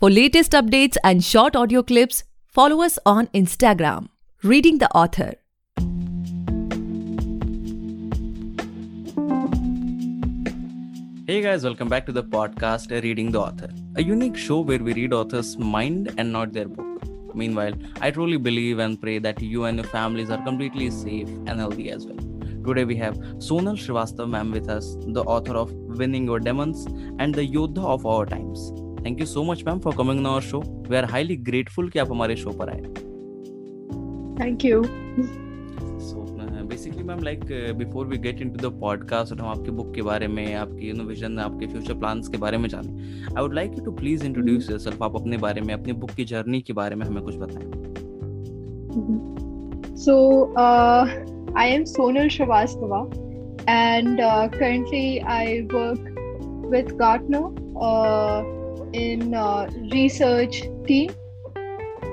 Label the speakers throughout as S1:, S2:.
S1: For latest updates and short audio clips, follow us on Instagram, Reading the Author.
S2: Hey guys, welcome back to the podcast Reading the Author, a unique show where we read authors' mind and not their book. Meanwhile, I truly believe and pray that you and your families are completely safe and healthy as well. Today we have Sonal Srivastav ma'am with us, the author of Winning Your Demons and the Yodha of Our Times. Thank you so much ma'am for coming on our show. We are highly grateful कि आप हमारे show पर आए.
S3: Thank you.
S2: So basically ma'am like before we get into the podcast और हम आपके book के बारे में आपकी यू नो विजन आपके फ्यूचर प्लान्स के बारे में जाने I would like you to please introduce yourself आप अपने बारे में अपनी बुक की जर्नी के बारे में हमें कुछ बताएँ
S3: so I am Sonal Srivastava and uh, currently I work with Gartner uh, in uh, research team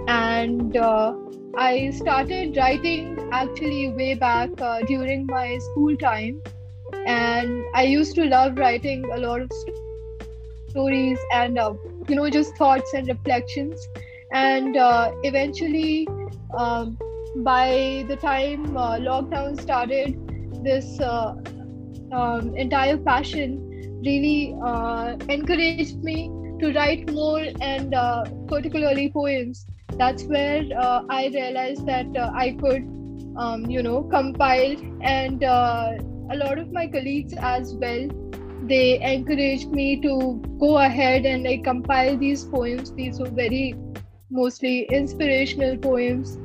S3: and uh, I started writing actually way back during my school time, and I used to love writing a lot of stories and you know just thoughts and reflections. And uh, eventually, um, by the time uh, lockdown started, this uh, um, entire passion really uh, encouraged me to write more and particularly poems that's where uh, I realized that uh, I could, um, you know, compile, and uh, a lot of my colleagues as well. They encouraged me to go ahead and like compile these poems. These were very mostly inspirational poems,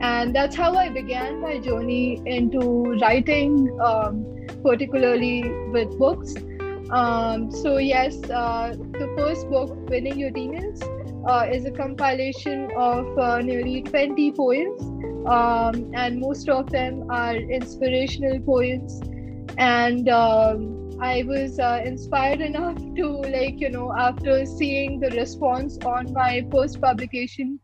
S3: and that's how I began my journey into writing, um, particularly with books. Um, so yes, uh, the first book, "Winning Your Demons," uh, is a compilation of uh, nearly 20 poems, um, and most of them are inspirational poems. And um, I was uh, inspired enough to, like, you know, after seeing the response on my first publication,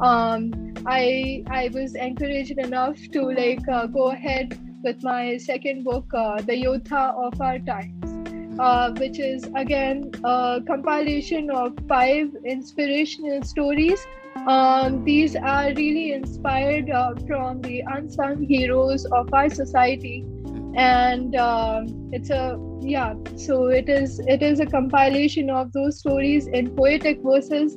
S3: um, I I was encouraged enough to like uh, go ahead with my second book, uh, The Yodha of Our Times uh, which is again a compilation of five inspirational stories. Um, these are really inspired uh, from the unsung heroes of our society, and um, it's a yeah. So it is it is a compilation of those stories in poetic verses.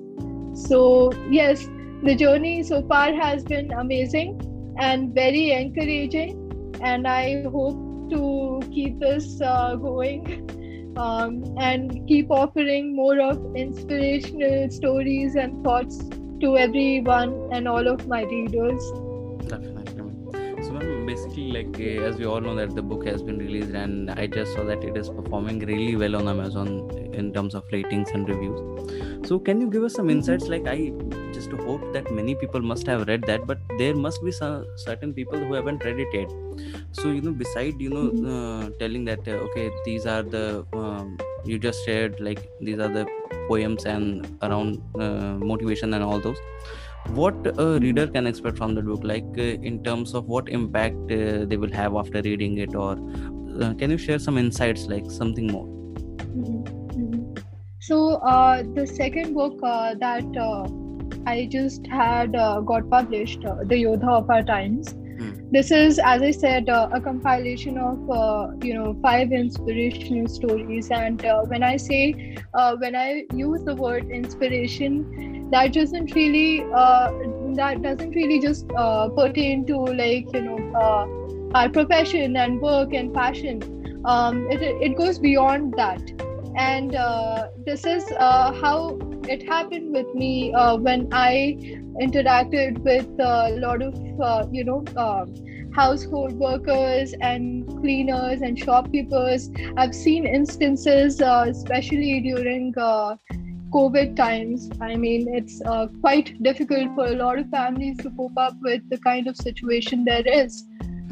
S3: So yes, the journey so far has been amazing and very encouraging, and I hope to keep this uh, going um, and keep offering more of inspirational stories and thoughts to everyone and all of my readers.
S2: Ma'am, basically, like uh, as we all know that the book has been released, and I just saw that it is performing really well on Amazon in terms of ratings and reviews. So, can you give us some insights? Like, I just hope that many people must have read that, but there must be some certain people who haven't read it yet. So, you know, beside you know uh, telling that uh, okay, these are the um, you just shared like these are the poems and around uh, motivation and all those what a reader can expect from the book like uh, in terms of what impact uh, they will have after reading it or uh, can you share some insights like something more
S3: mm-hmm. Mm-hmm. so uh, the second book uh, that uh, i just had got published the yodha of our times hmm. this is as i said a compilation of you know five inspirational stories and when i say when i use the word inspiration that doesn't really uh, that doesn't really just uh, pertain to like you know uh, our profession and work and passion. Um, it, it goes beyond that. And uh, this is uh, how it happened with me uh, when i interacted with a lot of you know um, household workers and cleaners and shopkeepers. I've seen instances especially during COVID times, I mean, it's uh, quite difficult for a lot of families to cope up with the kind of situation there is.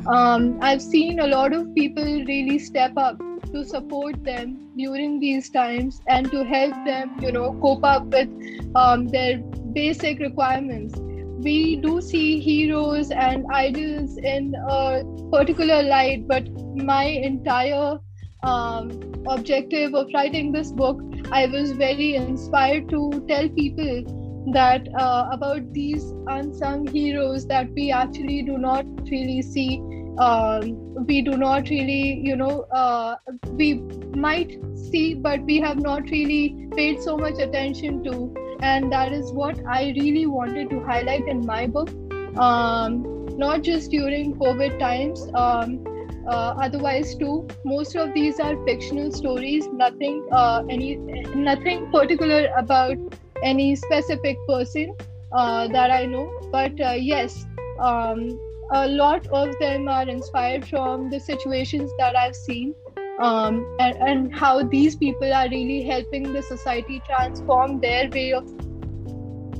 S3: Um, I've seen a lot of people really step up to support them during these times and to help them, you know, cope up with um, their basic requirements. We do see heroes and idols in a particular light, but my entire um, objective of writing this book, I was very inspired to tell people that uh, about these unsung heroes that we actually do not really see. Um, we do not really, you know, uh, we might see, but we have not really paid so much attention to. And that is what I really wanted to highlight in my book. Um, not just during COVID times. Um, uh, otherwise too most of these are fictional stories. Nothing uh, any nothing particular about any specific person uh, that i know. But uh, yes um, a lot of them are inspired from the situations that i've seen um, and, and how these people are really helping the society transform their way of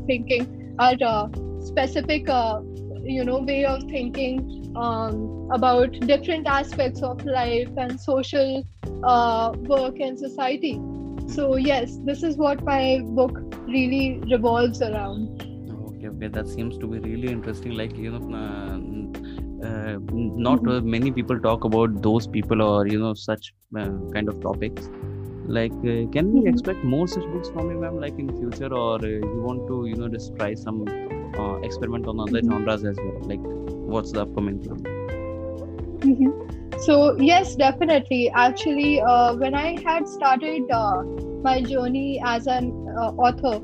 S3: thinking. Our uh, specific uh, you know way of thinking um, about different aspects of life and social uh, work and society. So yes this is what my book really revolves around.
S2: Okay okay. That seems to be really interesting. Like you know uh, uh, not mm-hmm. many people talk about those people or you know such uh, kind of topics. Like uh, can we mm-hmm. expect more such books from you ma'am like in future? Or uh, you want to you know just try some uh, experiment on other genres as well like what's the upcoming plan
S3: mm-hmm. so yes definitely actually uh, when i had started uh, my journey as an uh, author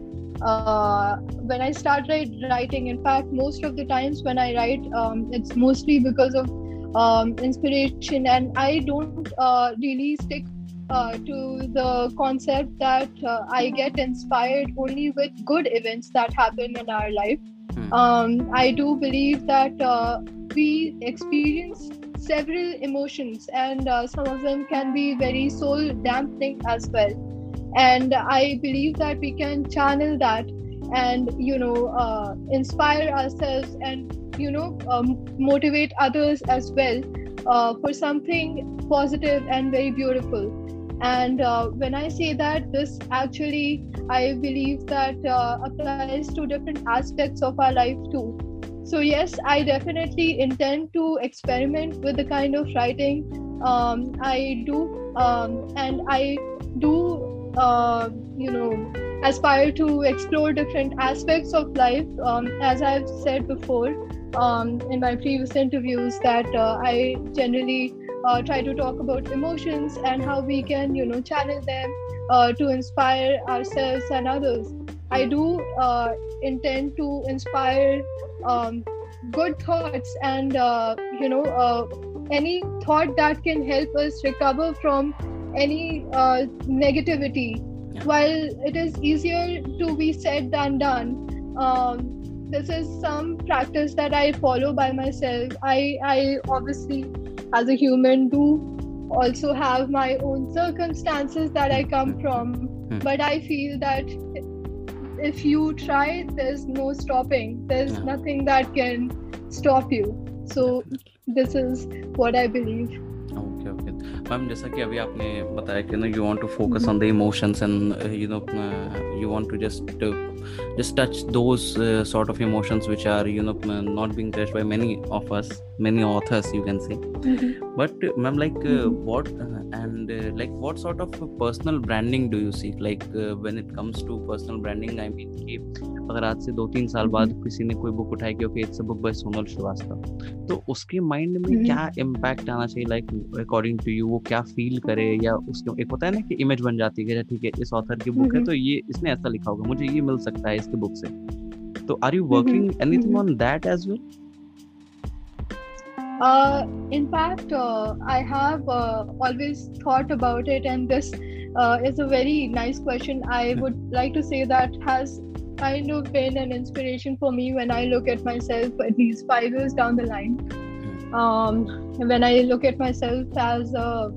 S3: uh, when i started writing in fact most of the times when i write um, it's mostly because of um, inspiration and i don't uh, really stick uh, to the concept that uh, I get inspired only with good events that happen in our life. Um, I do believe that uh, we experience several emotions, and uh, some of them can be very soul dampening as well. And I believe that we can channel that and you know uh, inspire ourselves and you know um, motivate others as well uh, for something positive and very beautiful and uh, when I say that, this actually, I believe that uh, applies to different aspects of our life too. So, yes, I definitely intend to experiment with the kind of writing um, I do. Um, and I do, uh, you know, aspire to explore different aspects of life. Um, as I've said before um, in my previous interviews, that uh, I generally uh, try to talk about emotions and how we can you know channel them uh, to inspire ourselves and others. I do uh, intend to inspire um, good thoughts and uh, you know uh, any thought that can help us recover from any uh, negativity. Yeah. while it is easier to be said than done um, this is some practice that i follow by myself. I i obviously as a human do also have my own circumstances that I come from. Hmm. But I feel that if you try, there's no stopping. There's yeah. nothing that can stop you. So this is what I believe.
S2: Okay, okay. Ma'am जैसा कि अभी आपने बताया कि ना you want to focus on the emotions and you know you want to just just touch those uh, sort of emotions which are you know not being touched by many of us many authors you can say mm-hmm. but uh, ma'am like uh, mm-hmm. what uh, and uh, like what sort of personal branding do you see like uh, when it comes to personal branding i mean कि अगर आज से दो तीन साल बाद mm-hmm. किसी ने कोई बुक उठाई कि okay it's a book by Sonal Srivastava तो उसके माइंड में mm-hmm. क्या इम्पैक्ट आना चाहिए लाइक अकॉर्डिंग टू यू वो क्या फील करे या उसके एक होता है ना कि इमेज बन जाती है ठीक है इस ऑथर की बुक है तो ये इसने ऐसा लिखा होगा मुझे ये मिल सकता है इसके बुक से तो are you working anything on that as well
S3: Uh, in fact, uh, I have uh, always thought about it, and this uh, is a very nice question. I would like to say that has kind of been an inspiration for me when I look at myself at least five years down the line. Um, when I look at myself as a,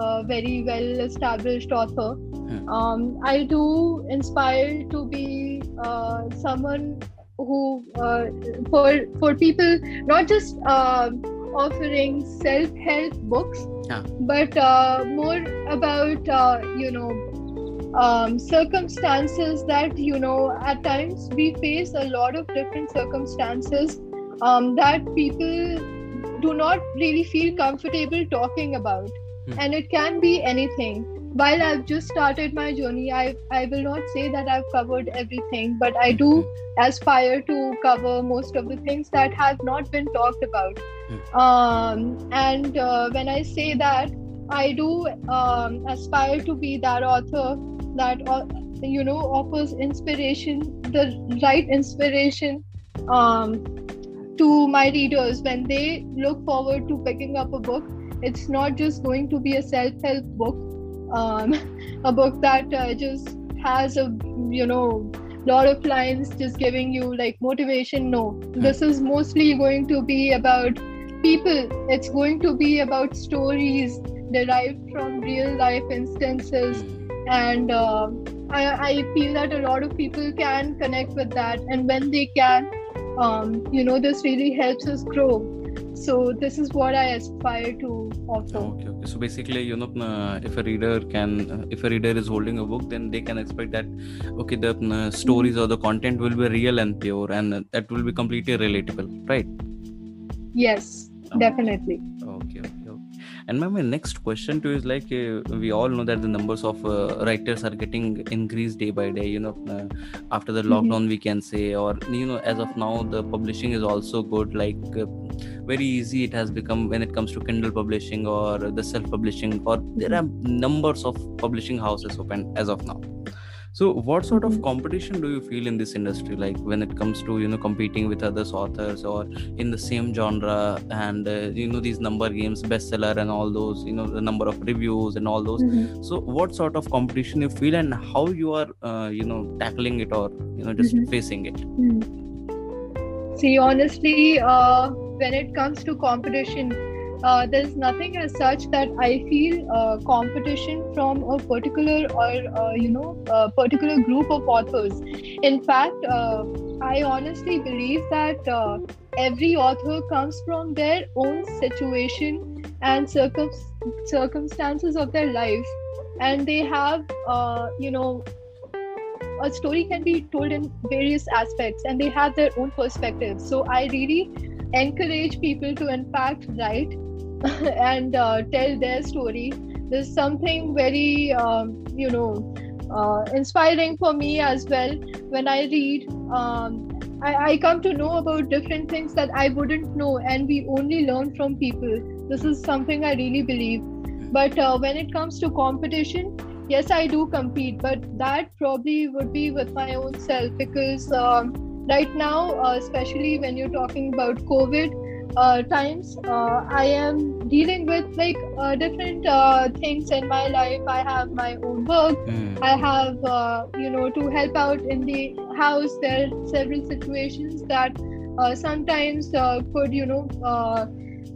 S3: a very well established author, um, I do inspire to be uh, someone who uh, for for people not just uh, offering self help books, yeah. but uh, more about uh, you know um, circumstances that you know at times we face a lot of different circumstances um, that people do not really feel comfortable talking about
S2: Hmm.
S3: and it can be anything while i've just started my journey i i will not say that i've covered everything but i do aspire to cover most of the things that have not been talked about.
S2: Hmm.
S3: um, and uh, when i say that i do um, aspire to be that author that uh, you know offers inspiration the right inspiration um, to my readers when they look forward to picking up a book. It's not just going to be a self-help book um, a book that uh, just has a you know lot of lines just giving you like motivation. No this is mostly going to be about people. It's going to be about stories derived from real life instances. And uh, I, I feel that a lot of people can connect with that. And when they can um, you know this really helps us grow so this is what i aspire to offer.
S2: Okay okay. So basically you know uh, if a reader can uh, if a reader is holding a book then they can expect that okay the uh, stories or the content will be real and pure and that will be completely relatable right?
S3: Yes definitely.
S2: Okay okay, okay. and my next question to you is like uh, we all know that the numbers of uh, writers are getting increased day by day you know uh, after the lockdown we can say or you know as of now the publishing is also good like uh, very easy it has become when it comes to kindle publishing or the self publishing or there are numbers of publishing houses open as of now so what sort of competition do you feel in this industry like when it comes to you know competing with others authors or in the same genre and uh, you know these number games bestseller and all those you know the number of reviews and all those
S3: Mhm.
S2: so what sort of competition you feel and how you are uh, you know tackling it or you know just
S3: Mhm.
S2: facing it
S3: Hmm. See, honestly, uh, when it comes to competition, uh, there's nothing as such that I feel uh, competition from a particular or uh, you know a particular group of authors. In fact, uh, I honestly believe that uh, every author comes from their own situation and circum- circumstances of their life, and they have uh, you know a story can be told in various aspects and they have their own perspectives so i really encourage people to in fact write and uh, tell their story. There's something very um, you know uh, inspiring for me as well. When i read um, I, I come to know about different things that i wouldn't know and we only learn from people. This is something i really believe. But uh, when it comes to competition yes i do compete but that probably would be with my own self because um, right now uh, especially when you're talking about covid uh, times uh, i am dealing with like uh, different uh, things in my life. I have my own work.
S2: Hmm.
S3: i have uh, you know to help out in the house. There are several situations that uh, sometimes uh, could you know uh,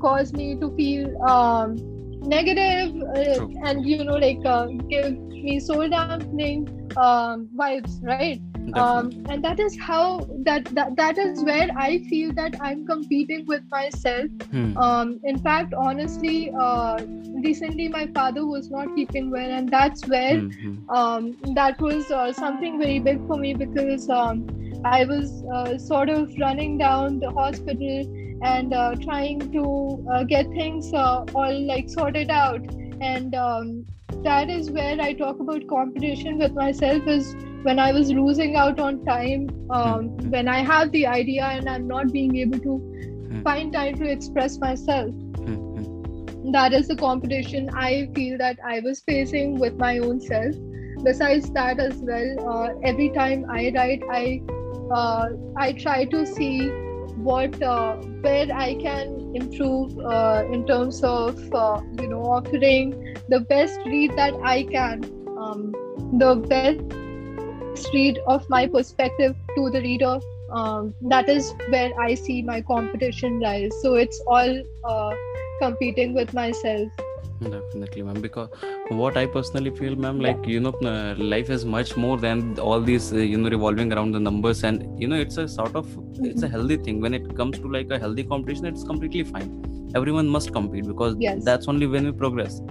S3: cause me to feel um, negative uh, and you know like uh, give me soul dampening um, vibes right um, and that is how that, that that is where i feel that i'm competing with myself
S2: Hmm.
S3: um, in fact honestly uh, recently my father was not keeping well and that's where
S2: Hmm, hmm.
S3: um, that was uh, something very big for me because um, I was uh, sort of running down the hospital and uh, trying to uh, get things uh, all like sorted out. And um, that is where I talk about competition with myself is when I was losing out on time, um,
S2: Mhm.
S3: when I have the idea and I'm not being able to
S2: Mhm.
S3: find time to express myself
S2: Hmm, hmm.
S3: that is the competition I feel that I was facing with my own self. Besides that, as well, uh, every time I write, I uh, I try to see what uh, where I can improve uh, in terms of uh, you know offering the best read that I can, um, the best read of my perspective to the reader. Um, that is where I see my competition lies. So it's all uh, competing with myself.
S2: Definitely ma'am because what i personally feel ma'am like you know uh, life is much more than all these uh, you know revolving around the numbers and you know it's a sort of it's a healthy thing. When it comes to like a healthy competition it's completely fine. Everyone must compete because
S3: Yes.
S2: that's only when we progress.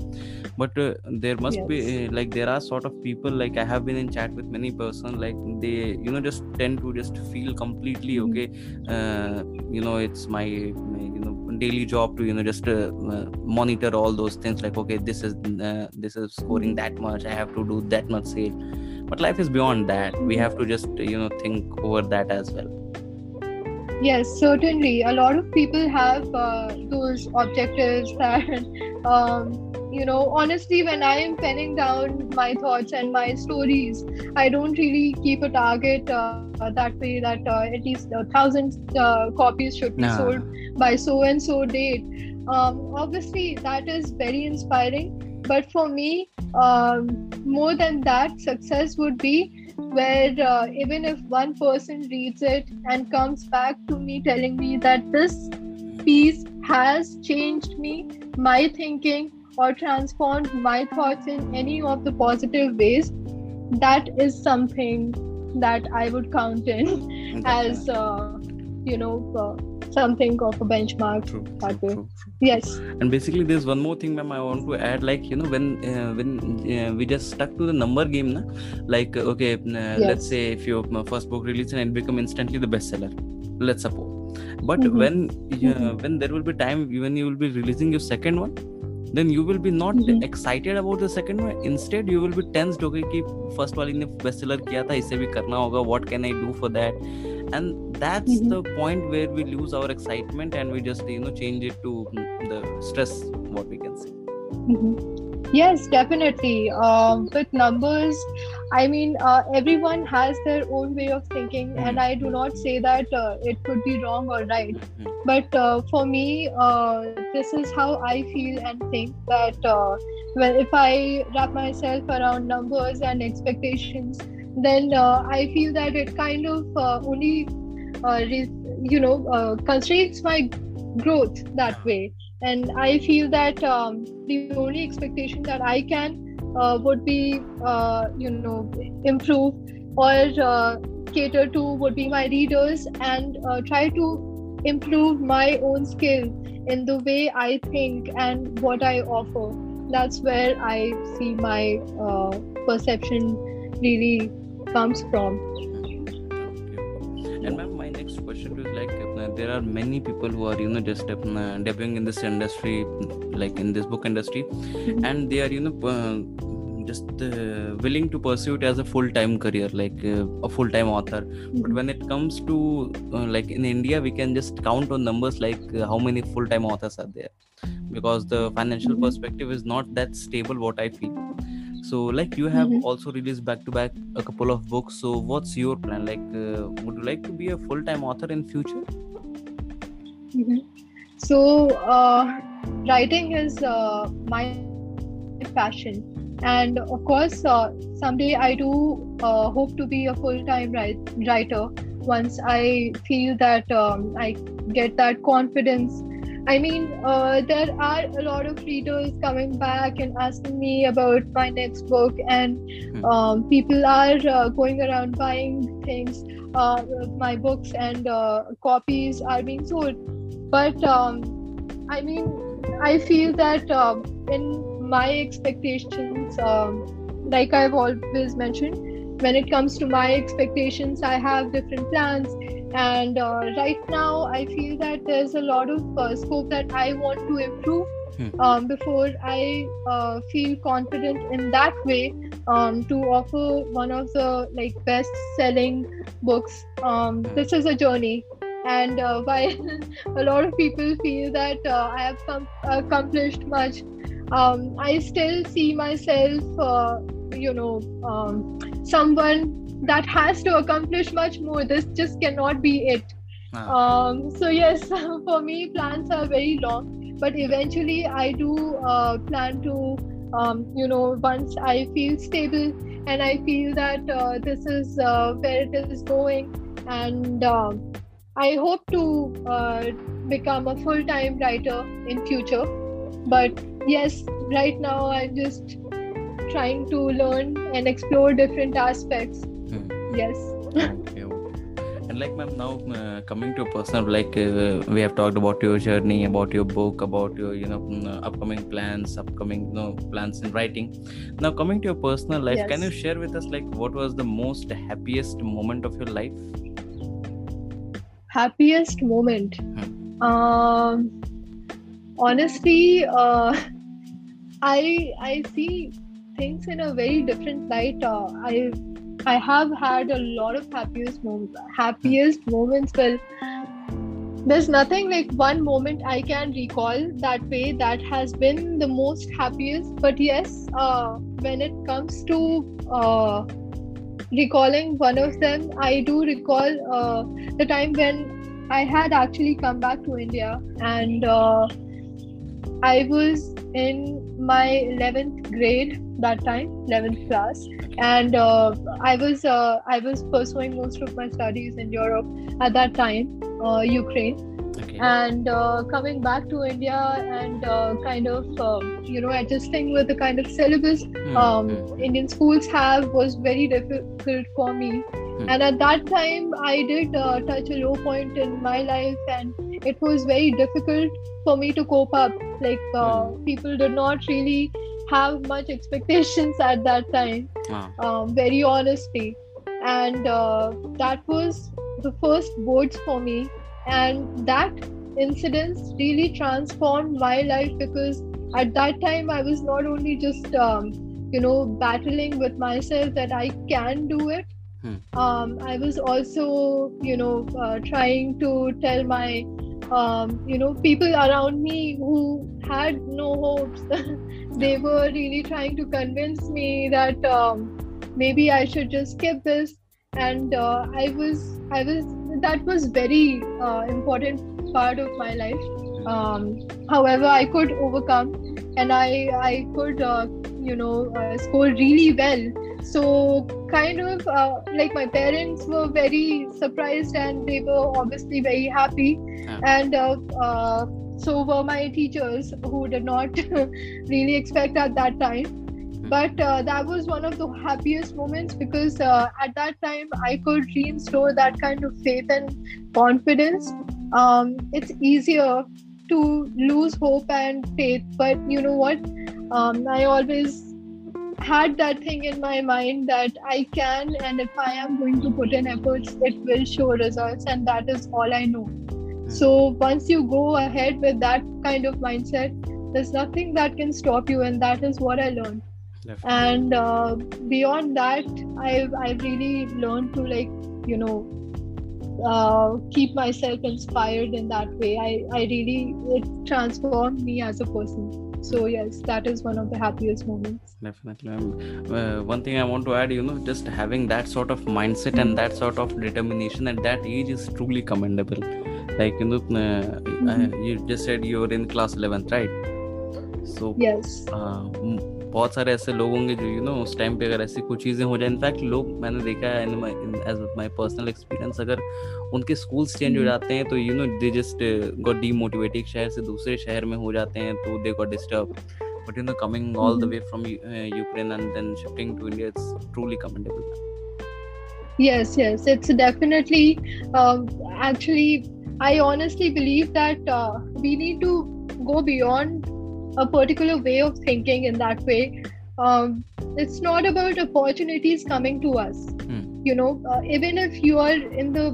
S2: But uh, there must be uh, like there are sort of people like i have been in chat with many person like they you know just tend to just feel completely
S3: Mhm.
S2: okay uh, you know it's my, my you know daily job to you know just uh, uh, monitor all those things like okay this is uh, this is scoring that much i have to do that much sale. But life is beyond that. We have to just you know think over that as well
S3: Yes, certainly. A lot of people have uh, those objectives that, um, you know, honestly, when I am penning down my thoughts and my stories, I don't really keep a target uh, that way that uh, at least a thousand uh, copies should be
S2: Nah.
S3: sold by so and so date. Um, obviously, that is very inspiring. But for me, um, more than that, success would be where uh, even if one person reads it and comes back to me telling me that this piece has changed me, my thinking, or transformed my thoughts in any of the positive ways, that is something that I would count in as, uh, you know, uh, something of a benchmark.
S2: true,
S3: that
S2: true,
S3: way.
S2: true, true.
S3: Yes.
S2: and basically there's one more thing ma'am i want to add like you know when uh, when uh, we just stuck to the number game na? like uh, okay uh, let's say if your first book releases and it become instantly the bestseller let's suppose but
S3: Mhm.
S2: when uh,
S3: Mhm.
S2: when there will be time when you will be releasing your second one then you will be not
S3: Mhm.
S2: excited about the second one instead you will be tensed okay कि first वाली ने bestseller किया था इसे भी करना होगा what can I do for that and that's
S3: Mhm.
S2: the point where we lose our excitement and we just you know change it to mm, the stress what we can say
S3: Mhm. Yes, definitely. Um, with numbers, I mean, uh, everyone has their own way of thinking, and I do not say that uh, it could be wrong or right.
S2: Mhm.
S3: But uh, for me, uh, this is how I feel and think that uh, when if I wrap myself around numbers and expectations, then uh, I feel that it kind of uh, only, uh, re- you know, uh, constrains my growth that way and i feel that um, the only expectation that i can uh, would be uh, you know improve or uh, cater to would be my readers and uh, try to improve my own skill in the way i think and what i offer. That's where i see my uh, perception really comes from.
S2: And ma'am my next question is like there are many people who are you know just uh, debuting in this industry like in this book industry. And they are you know uh, just uh, willing to pursue it as a full-time career like uh, a full-time author. But when it comes to uh, like in india we can just count on numbers like uh, how many full-time authors are there. Because the financial
S3: Mhm.
S2: perspective is not that stable what i feel. So like you have
S3: Mhm.
S2: also released back to back a couple of books. So what's your plan? Like uh, would you like to be a full-time author in future
S3: So, uh, writing is uh, my passion, and of course, uh, someday I do uh, hope to be a full-time write- writer. Once I feel that um, I get that confidence. I mean, uh, there are a lot of readers coming back and asking me about my next book, and
S2: Hmm.
S3: um, people are uh, going around buying things, uh, my books, and uh, copies are being sold but um, i mean i feel that um, in my expectations um, like i've always mentioned when it comes to my expectations i have different plans and uh, right now i feel that there's a lot of uh, scope that i want to improve
S2: Hmm.
S3: um, before i uh, feel confident in that way um, to offer one of the like best selling books um,
S2: Hmm.
S3: this is a journey and uh, while a lot of people feel that uh, I have com- accomplished much, um, I still see myself, uh, you know, um, someone that has to accomplish much more. This just cannot be it.
S2: Ah,
S3: Um, so yes, for me, plans are very long, but eventually I do uh, plan to, um, you know, once I feel stable and I feel that uh, this is uh, where it is going, and um I hope to uh, become a full-time writer in future. But yes, right now I'm just trying to learn and explore different aspects.
S2: hmm.
S3: Yes.
S2: okay, okay. and like ma'am now uh, coming to a personal like uh, we have talked about your journey about your book about your you know mm, uh, upcoming plans upcoming you know plans in writing now coming to your personal life can you share with us like what was the most happiest moment of your life
S3: Happiest moment.
S2: Hmm.
S3: Um, honestly, uh, I I see things in a very different light. Uh, I I have had a lot of happiest moments. Happiest moments. Well, there's nothing like one moment I can recall that way that has been the most happiest. But yes, uh, when it comes to uh, recalling one of them, I do recall uh, the time when I had actually come back to India and uh, I was in my 11th grade that time, 11th class, and uh, I was uh, I was pursuing most of my studies in Europe at that time, uh, Ukraine and uh, coming back to India and uh, kind of uh, you know adjusting with the kind of syllabus
S2: Hmm,
S3: um,
S2: hmm,
S3: Indian schools have was very difficult for me. And at that time, I did uh, touch a low point in my life, and it was very difficult for me to cope up. Like uh, people did not really have much expectations at that time
S2: ah,
S3: um, very honestly. And uh, that was the first boards for me. And that incident really transformed my life because at that time I was not only just, um, you know, battling with myself that I can do it.
S2: Hmm.
S3: Um, I was also, you know, uh, trying to tell my, um, you know, people around me who had no hopes. they were really trying to convince me that um, maybe I should just skip this. And uh, I was, I was, that was very uh, important part of my life. Um, however, I could overcome, and I, I could, uh, you know, uh, score really well. So kind of uh, like my parents were very surprised, and they were obviously very happy.
S2: Yeah.
S3: And uh, uh, so were my teachers, who did not really expect at that time but uh, that was one of the happiest moments because uh, at that time i could reinstore that kind of faith and confidence. Um, it's easier to lose hope and faith but you know what? Um, i always had that thing in my mind that i can and if i am going to put in efforts it will show results and that is all i know. So once you go ahead with that kind of mindset there's nothing that can stop you and that is what i learned
S2: definitely.
S3: and uh, beyond that i've i've really learned to like you know uh, keep myself inspired in that way. I i really it transformed me as a person. So yes that is one of the happiest moments.
S2: Definitely. Um, uh, one thing i want to add you know just having that sort of mindset and that sort of determination at that age is truly commendable. Like you know uh, uh, you just said you were in class 11th right? So
S3: yes.
S2: uh, बहुत सारे ऐसे लोग होंगे जो you know उस time पे अगर ऐसी कुछ चीज़ें हो जाए इनफैक्ट लोग मैंने देखा है in as my personal experience अगर उनके स्कूल्स चेंज हो
S3: हम्म।
S2: जाते हैं तो you know they just got demotivate एक शहर से दूसरे शहर में हो जाते हैं तो they got disturb but you know coming all
S3: the.
S2: Way from Ukraine and then shifting to India it's truly commendable
S3: yes yes it's definitely um, actually i honestly believe that uh, we need to go beyond a particular way of thinking in that way um, it's not about opportunities coming to us.
S2: Hmm.
S3: you know uh, even if you are in the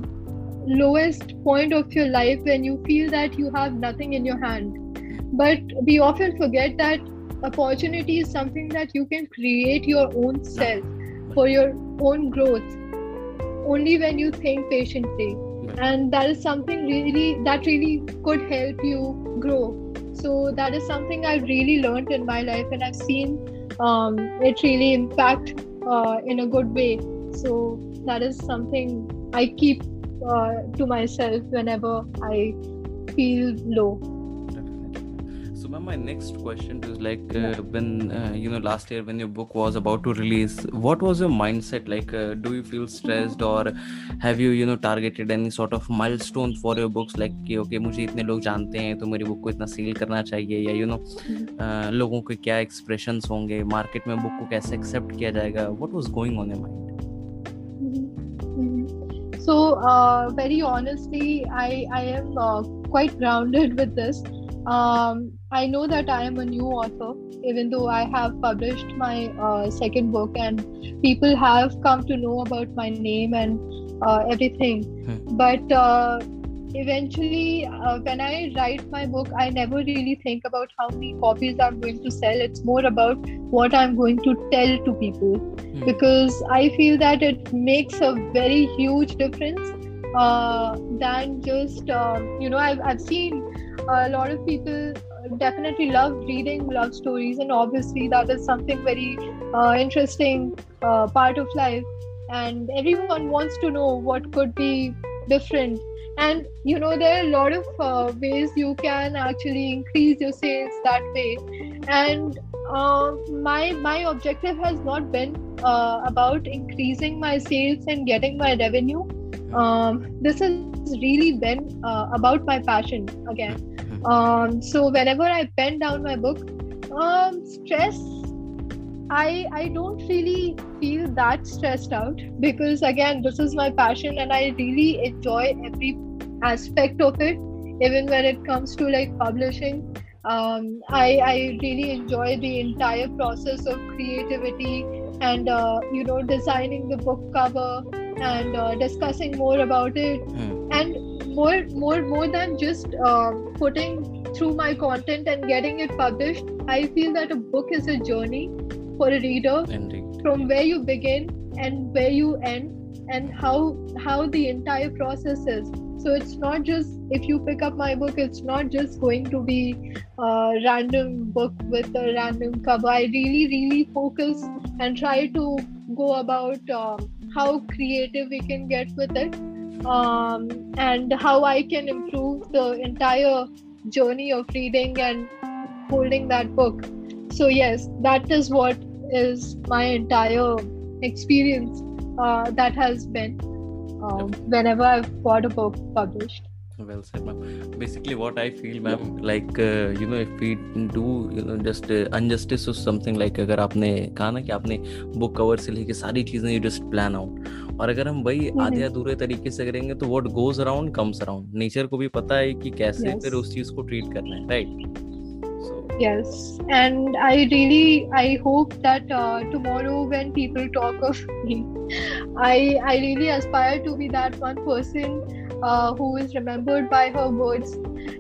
S3: lowest point of your life when you feel that you have nothing in your hand but we often forget that opportunity is something that you can create your own self for your own growth only when you think patiently. And that is something really that really could help you grow so that is something i've really learned in my life and i've seen um, it really impact uh, in a good way so that is something i keep uh, to myself whenever i feel low
S2: So, ma'am, my next question is like uh, when uh, you know last year when your book was about to release, what was your mindset? Like, uh, do you feel stressed or have you you know targeted any sort of milestone for your books? Like, कि okay, मुझे इतने लोग जानते हैं तो मेरी book को इतना सेल करना चाहिए या you know uh, लोगों के क्या expressions होंगे मार्केट में बुक को कैसे एक्सेप्ट किया जाएगा? What was going on in your mind?
S3: Mhm. Mhm. So, uh, very honestly, I, I am quite grounded with this. Um, I know that I am a new author, even though I have published my uh, second book, and people have come to know about my name and uh, everything.
S2: Hmm.
S3: But uh, eventually, uh, when I write my book, I never really think about how many copies I'm going to sell. It's more about what I'm going to tell to people
S2: Hmm.
S3: because I feel that it makes a very huge difference uh, than just, um, you know, I've, I've seen a lot of people definitely love reading love stories, and obviously, that is something very uh, interesting uh, part of life. And everyone wants to know what could be different. And you know, there are a lot of uh, ways you can actually increase your sales that way. And uh, my my objective has not been uh, about increasing my sales and getting my revenue. Um, this has really been uh, about my passion again. Um, so whenever I pen down my book, um, stress, I I don't really feel that stressed out because again, this is my passion and I really enjoy every aspect of it. Even when it comes to like publishing, um, I I really enjoy the entire process of creativity and uh, you know designing the book cover and uh, discussing more about it
S2: Hmm.
S3: and more more more than just uh, putting through my content and getting it published i feel that a book is a journey for a reader
S2: Indeed.
S3: from where you begin and where you end and how how the entire process is so it's not just if you pick up my book it's not just going to be a random book with a random cover i really really focus and try to go about um, how creative we can get with it um, and how i can improve the entire journey of reading and holding that book so yes that is what is my entire experience uh, that has been um, whenever I've got a book published.
S2: Well said ma'am basically what i feel ma'am like uh, you know if we do you know just uh, injustice or something like अगर आपने कहा ना कि आपने book cover से लेके सारी चीज़ें यू जस्ट प्लान आउट और अगर हम वही
S3: हम्म।
S2: आधे अधूरे तरीके से करेंगे तो what goes around comes around nature को भी पता है कि कैसे
S3: Yes.
S2: फिर उस चीज़ को ट्रीट करना है right
S3: Yes, and I really I hope that uh, tomorrow when people talk of me, I I really aspire to be that one person uh, who is remembered by her words,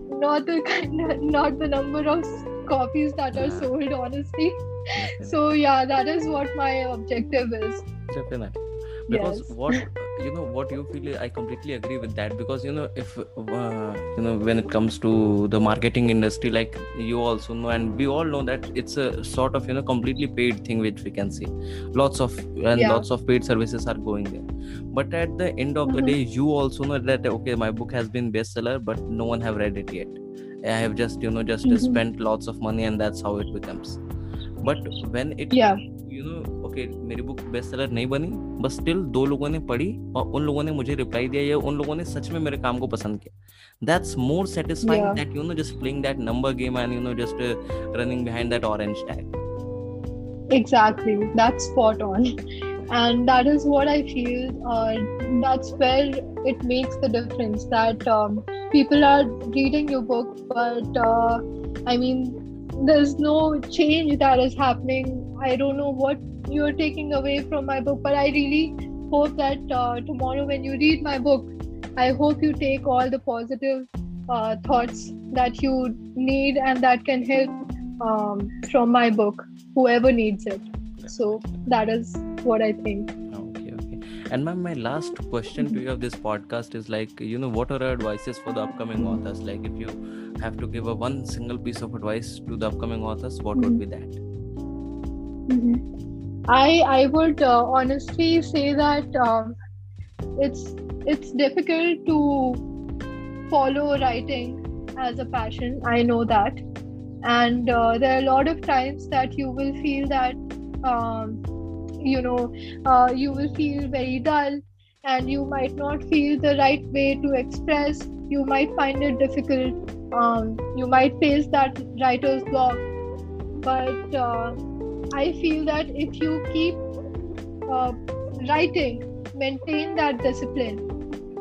S3: not the kind not the number of copies that are sold. Honestly, so yeah, that is what my objective is.
S2: definitely because
S3: Yes.
S2: what you know what you feel i completely agree with that because you know if uh, you know when it comes to the marketing industry like you also know and we all know that it's a sort of you know completely paid thing which we can see lots of and
S3: Yeah.
S2: lots of paid services are going there but at the end of the
S3: Mhm.
S2: day you also know that okay my book has been bestseller but no one have read it yet i have just you know just
S3: Mhm.
S2: spent lots of money and that's how it becomes but when it
S3: Yeah.
S2: You know okay मेरी book best seller नहीं बनी बस still दो लोगों ने पढ़ी और उन लोगों ने मुझे रिप्लाई दिया या उन लोगों ने सच में मेरे काम को पसंद किया that's more
S3: satisfying.
S2: That you know just playing that number game and you know just running behind that orange tag
S3: Exactly, that's spot on. And that is what I feel. Uh, that's where it makes the difference that um, people are reading your book, but uh, I mean, there's no change that is happening. I don't know what you're taking away from my book, but I really hope that uh, tomorrow when you read my book, I hope you take all the positive uh, thoughts that you need and that can help um, from my book whoever needs it. So that is what I think.
S2: okay okay and ma'am my last question to you of this podcast is like you know what are our advices for the upcoming authors like if you have to give a one single piece of advice to the upcoming authors what would be that
S3: I I would uh, honestly say that um, it's it's difficult to follow writing as a passion. I know that, and uh, there are a lot of times that you will feel that um, you know uh, you will feel very dull, and you might not feel the right way to express. You might find it difficult. Um, you might face that writer's block, but uh, I feel that if you keep uh, writing, maintain that discipline,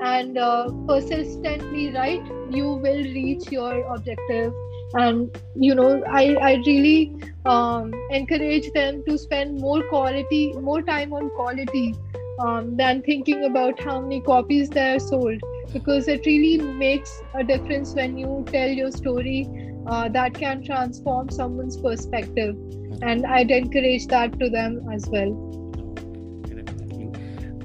S3: and uh, persistently write you will reach your objective. And you know i i really um, encourage them to spend more quality more time on quality um, than thinking about how many copies they are sold because it really makes a difference when you tell your story uh, that can transform someone's perspective. And i'd encourage that to them as well.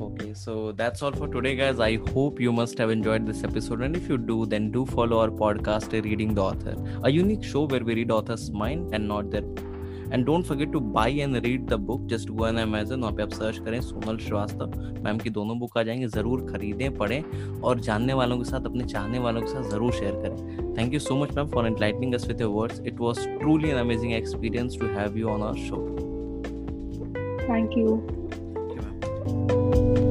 S2: Okay so that's all for today guys. I hope you must have enjoyed this episode. And if you do then do follow our podcast reading the author a unique show where we read author's mind and not their and don't forget to buy and read the book just go on Amazon वहाँ पे आप search करें Sonal Srivastava. Ma'am की दोनों book आ जाएँगे ज़रूर खरीदें पढ़ें और जानने वालों के साथ अपने चाहने वालों के साथ ज़रूर शेयर करें। Thank you so much ma'am for enlightening us with your words it was truly an amazing experience to have you on our show
S3: thank you
S2: Thank you, ma'am.